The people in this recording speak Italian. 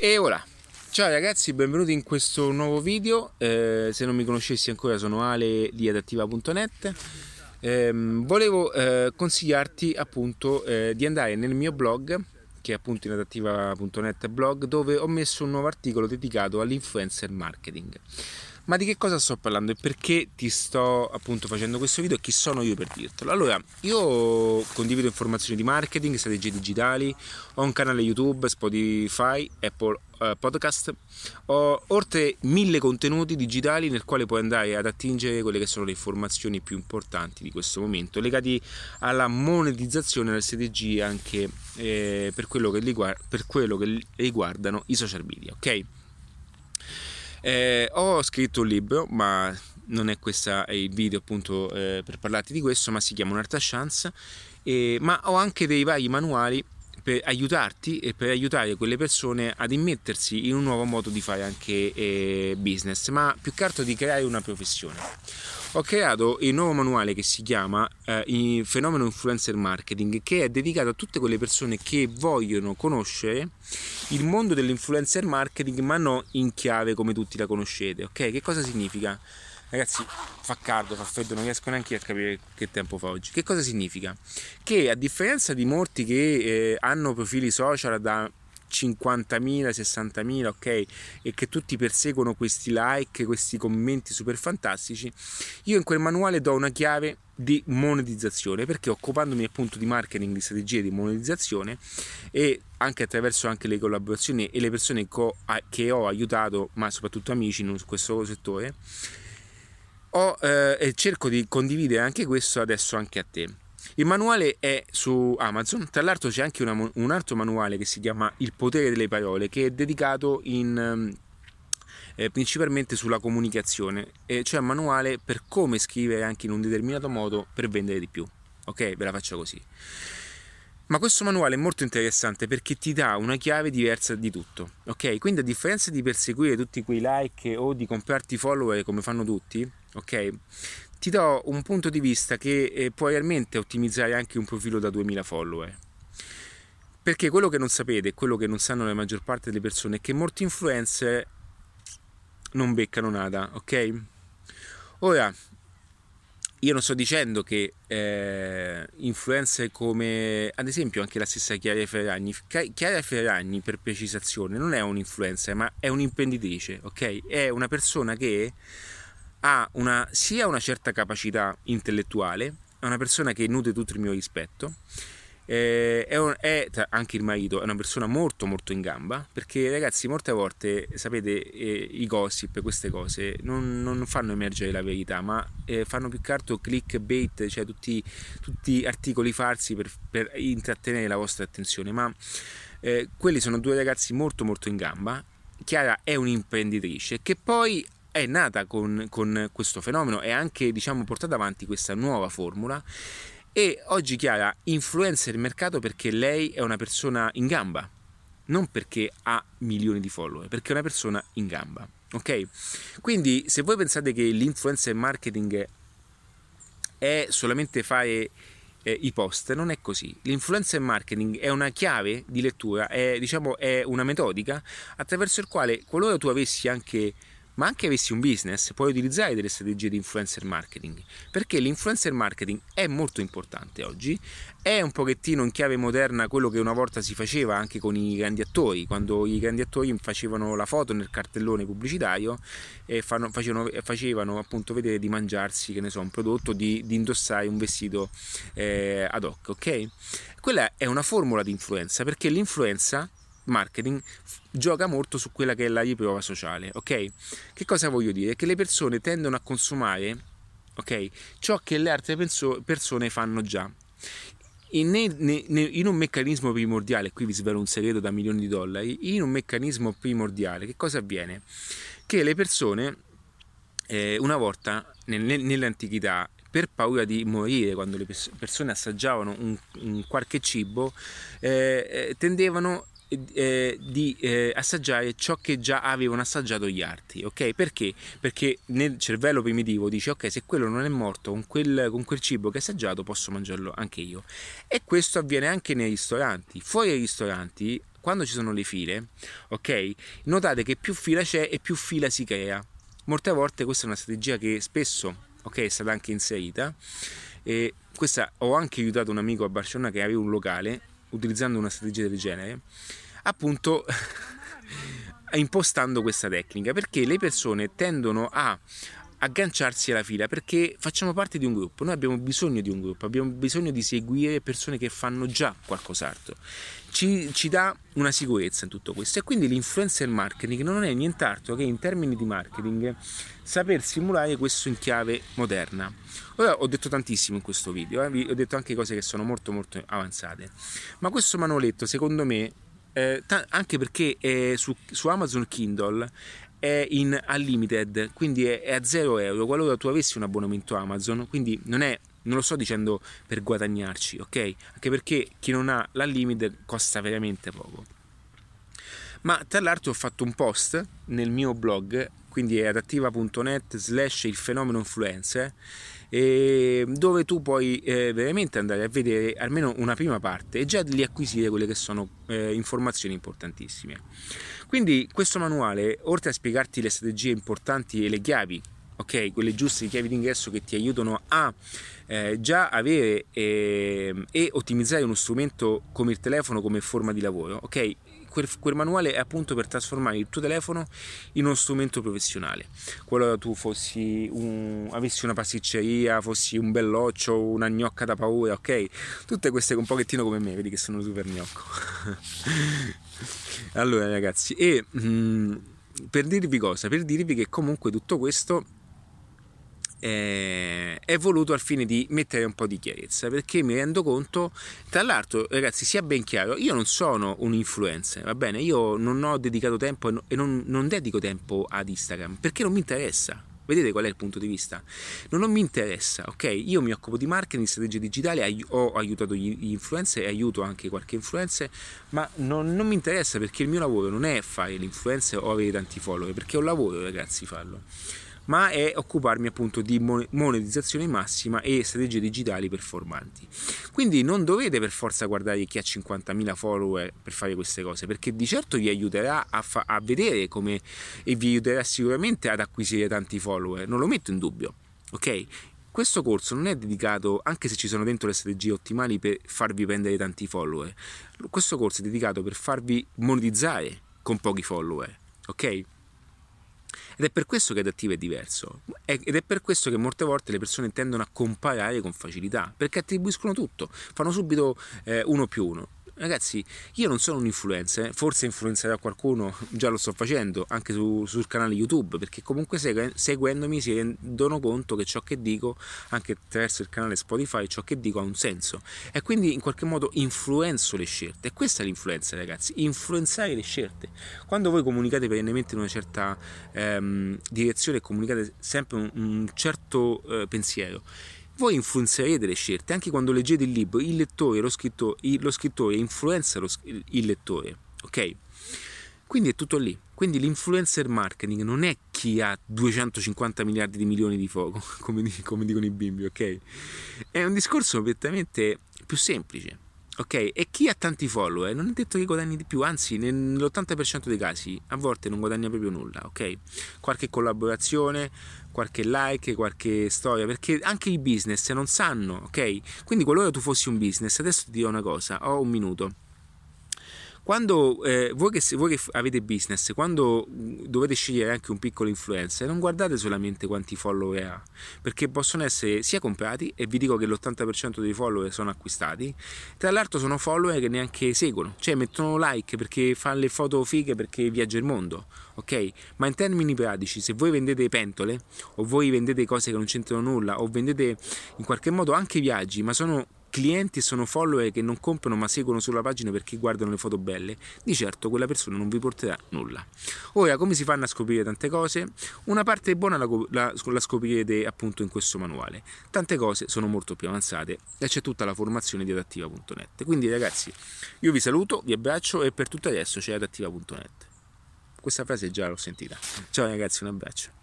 E ora, ciao ragazzi, benvenuti in questo nuovo video. Eh, se non mi conoscessi ancora, sono Ale di adattiva.net. Eh, volevo eh, consigliarti appunto eh, di andare nel mio blog, che è appunto in adattiva.net blog, dove ho messo un nuovo articolo dedicato all'influencer marketing. Ma di che cosa sto parlando e perché ti sto appunto facendo questo video e chi sono io per dirtelo? Allora, io condivido informazioni di marketing, strategie digitali, ho un canale YouTube, Spotify, Apple uh, Podcast, ho oltre mille contenuti digitali nel quale puoi andare ad attingere quelle che sono le informazioni più importanti di questo momento, legati alla monetizzazione delle strategie anche eh, per, quello riguarda, per quello che riguardano i social media, ok? Eh, ho scritto un libro, ma non è questo il video appunto eh, per parlarti di questo, ma si chiama Un'altra chance. Eh, ma ho anche dei vari manuali per aiutarti e per aiutare quelle persone ad immettersi in un nuovo modo di fare anche eh, business, ma più che altro di creare una professione ho creato il nuovo manuale che si chiama eh, il fenomeno influencer marketing che è dedicato a tutte quelle persone che vogliono conoscere il mondo dell'influencer marketing ma non in chiave come tutti la conoscete ok? Che cosa significa? Ragazzi fa caldo fa freddo non riesco neanche a capire che tempo fa oggi. Che cosa significa? Che a differenza di molti che eh, hanno profili social da 50.000, 60.000, ok? E che tutti perseguono questi like, questi commenti super fantastici, io in quel manuale do una chiave di monetizzazione perché occupandomi appunto di marketing, di strategie di monetizzazione e anche attraverso anche le collaborazioni e le persone che ho aiutato, ma soprattutto amici in questo settore, ho, eh, cerco di condividere anche questo adesso anche a te. Il manuale è su Amazon, tra l'altro c'è anche una, un altro manuale che si chiama Il potere delle parole, che è dedicato in, ehm, eh, principalmente sulla comunicazione, e cioè un manuale per come scrivere anche in un determinato modo per vendere di più. Ok, ve la faccio così. Ma questo manuale è molto interessante perché ti dà una chiave diversa di tutto, ok? Quindi a differenza di perseguire tutti quei like o di comprarti follower come fanno tutti, ok? ti do un punto di vista che eh, puoi realmente ottimizzare anche un profilo da 2000 follower. Perché quello che non sapete, quello che non sanno la maggior parte delle persone, è che molti influencer non beccano nada, ok? Ora, io non sto dicendo che eh, influencer come ad esempio anche la stessa Chiara Ferragni Chiara Ferragni per precisazione non è un influencer ma è un'imprenditrice ok è una persona che ha una, sia una certa capacità intellettuale, è una persona che nutre tutto il mio rispetto, eh, è, un, è, anche il marito è una persona molto molto in gamba perché ragazzi molte volte sapete eh, i gossip queste cose non, non, fanno emergere la verità ma eh, fanno più che altro clickbait cioè tutti, tutti articoli falsi per, per, intrattenere la vostra attenzione. Ma eh, quelli sono due ragazzi molto molto in gamba. Chiara è un'imprenditrice che poi è nata con, con questo fenomeno e anche diciamo, portata avanti questa nuova formula e oggi Chiara influenza il mercato perché lei è una persona in gamba, non perché ha milioni di follower, perché è una persona in gamba. Ok? Quindi se voi pensate che l'influencer marketing è solamente fare eh, i post, non è così. L'influencer marketing è una chiave di lettura, è, diciamo, è una metodica attraverso il quale qualora tu avessi anche ma anche avessi un business, puoi utilizzare delle strategie di influencer marketing, perché l'influencer marketing è molto importante oggi, è un pochettino in chiave moderna quello che una volta si faceva anche con i grandi attori, quando i grandi attori facevano la foto nel cartellone pubblicitario e fanno, facevano, facevano, appunto vedere di mangiarsi, che ne so, un prodotto, di, di indossare un vestito eh, ad hoc, ok? Quella è una formula di influenza, perché l'influenza marketing gioca molto su quella che è la riprova sociale, ok? Che cosa voglio dire? Che le persone tendono a consumare, ok? Ciò che le altre persone fanno già. In, in, un meccanismo primordiale, qui vi svelo un segreto da milioni di dollari, in un meccanismo primordiale che cosa avviene? Che le persone eh, una volta nel, nell'antichità per paura di morire quando le persone assaggiavano un, un qualche cibo eh, eh tendevano eh, di eh, assaggiare ciò che già avevano assaggiato gli altri, ok? Perché? Perché nel cervello primitivo dice ok, se quello non è morto con quel, con quel cibo che ha assaggiato posso mangiarlo anche io. E questo avviene anche nei ristoranti. Fuori dai ristoranti, quando ci sono le file, ok? Notate che più fila c'è e più fila si crea. Molte volte questa è una strategia che spesso, ok, è stata anche inserita. E questa ho anche aiutato un amico a Barcellona che aveva un locale utilizzando una strategia del genere, appunto impostando questa tecnica, perché le persone tendono a agganciarsi alla fila perché facciamo parte di un gruppo, noi abbiamo bisogno di un gruppo, abbiamo bisogno di seguire persone che fanno già qualcos'altro. Ci, ci dà una sicurezza in tutto questo e quindi l'influencer marketing non è nient'altro che in termini di marketing saper simulare questo in chiave moderna. Ora ho detto tantissimo in questo video, eh, ho detto anche cose che sono molto molto avanzate, ma questo manualetto secondo me, eh, t- anche perché su, su Amazon Kindle è in unlimited, quindi è, è a 0 euro qualora tu avessi un abbonamento Amazon, quindi non è non lo sto dicendo per guadagnarci, ok? Anche perché chi non ha l'unlimited costa veramente poco. Ma tra l'altro ho fatto un post nel mio blog, quindi è adattiva.net slash il fenomeno influencer, dove tu puoi eh, veramente andare a vedere almeno una prima parte e già lì acquisire quelle che sono eh, informazioni importantissime. Quindi questo manuale, oltre a spiegarti le strategie importanti e le chiavi, ok, quelle giuste chiavi d'ingresso che ti aiutano a eh, già avere eh, e ottimizzare uno strumento come il telefono come forma di lavoro, ok? quel, quel, manuale è appunto per trasformare il tuo telefono in uno strumento professionale. Qualora tu fossi un, avessi una pasticceria, fossi un belloccio, una gnocca da paura, ok? Tutte queste un pochettino come me, vedi che sono super gnocco. allora ragazzi, e mh, mm, per dirvi cosa? Per dirvi che comunque tutto questo eh, è voluto al fine di mettere un po' di chiarezza perché mi rendo conto tra l'altro ragazzi sia ben chiaro io non sono un influencer va bene io non ho dedicato tempo e non, non dedico tempo ad Instagram perché non mi interessa Vedete qual è il punto di vista? Non, non, mi interessa, ok? Io mi occupo di marketing, strategia digitale, ho aiutato gli influencer e aiuto anche qualche influencer, ma non, non mi interessa perché il mio lavoro non è fare l'influencer o avere tanti follower, perché è un lavoro ragazzi farlo ma è occuparmi appunto di monetizzazione massima e strategie digitali performanti. Quindi non dovete per forza guardare chi ha 50.000 follower per fare queste cose, perché di certo vi aiuterà a, fa- a vedere come e vi aiuterà sicuramente ad acquisire tanti follower, non lo metto in dubbio, ok? Questo corso non è dedicato, anche se ci sono dentro le strategie ottimali per farvi prendere tanti follower, questo corso è dedicato per farvi monetizzare con pochi follower, ok? Ed è per questo che adattivo è diverso. Ed è per questo che molte volte le persone tendono a comparare con facilità, perché attribuiscono tutto, fanno subito eh, uno più uno. Ragazzi, io non sono un influencer, forse influenzerò qualcuno, già lo sto facendo, anche su, sul canale YouTube, perché comunque seguendomi si rendono conto che ciò che dico, anche attraverso il canale Spotify, ciò che dico ha un senso. E quindi in qualche modo influenzo le scelte. E questa è l'influenza, ragazzi, influenzare le scelte. Quando voi comunicate perennemente in una certa ehm, direzione comunicate sempre un, un certo eh, pensiero, voi influenzerete le scelte, anche quando leggete il libro, il lettore, lo scrittore, lo scrittore influenza lo, il lettore, ok? Quindi è tutto lì. Quindi l'influencer marketing non è chi ha 250 miliardi di milioni di fuoco, come, come dicono i bimbi, ok? È un discorso prettamente più semplice. Ok, e chi ha tanti follower non è detto che guadagni di più, anzi nell'80% dei casi a volte non guadagna proprio nulla, ok? Qualche collaborazione, qualche like, qualche storia, perché anche i business non sanno, ok? Quindi qualora tu fossi un business, adesso ti dirò una cosa, ho un minuto quando eh, voi, che, voi, che, avete business, quando dovete scegliere anche un piccolo influencer, non guardate solamente quanti follower ha, perché possono essere sia comprati, e vi dico che l'80% dei follower sono acquistati, tra l'altro sono follower che neanche seguono, cioè mettono like perché fanno le foto fighe perché viaggia il mondo, ok? Ma in termini pratici, se voi vendete pentole, o voi vendete cose che non c'entrano nulla, o vendete in qualche modo anche viaggi, ma sono clienti e sono follower che non comprano ma seguono sulla pagina perché guardano le foto belle, di certo quella persona non vi porterà nulla. Ora, come si fanno a scoprire tante cose? Una parte buona la, la, la scoprirete appunto in questo manuale. Tante cose sono molto più avanzate e c'è tutta la formazione di adattiva.net. Quindi ragazzi, io vi saluto, vi abbraccio e per tutto adesso c'è adattiva.net. Questa frase già l'ho sentita. Ciao ragazzi, un abbraccio.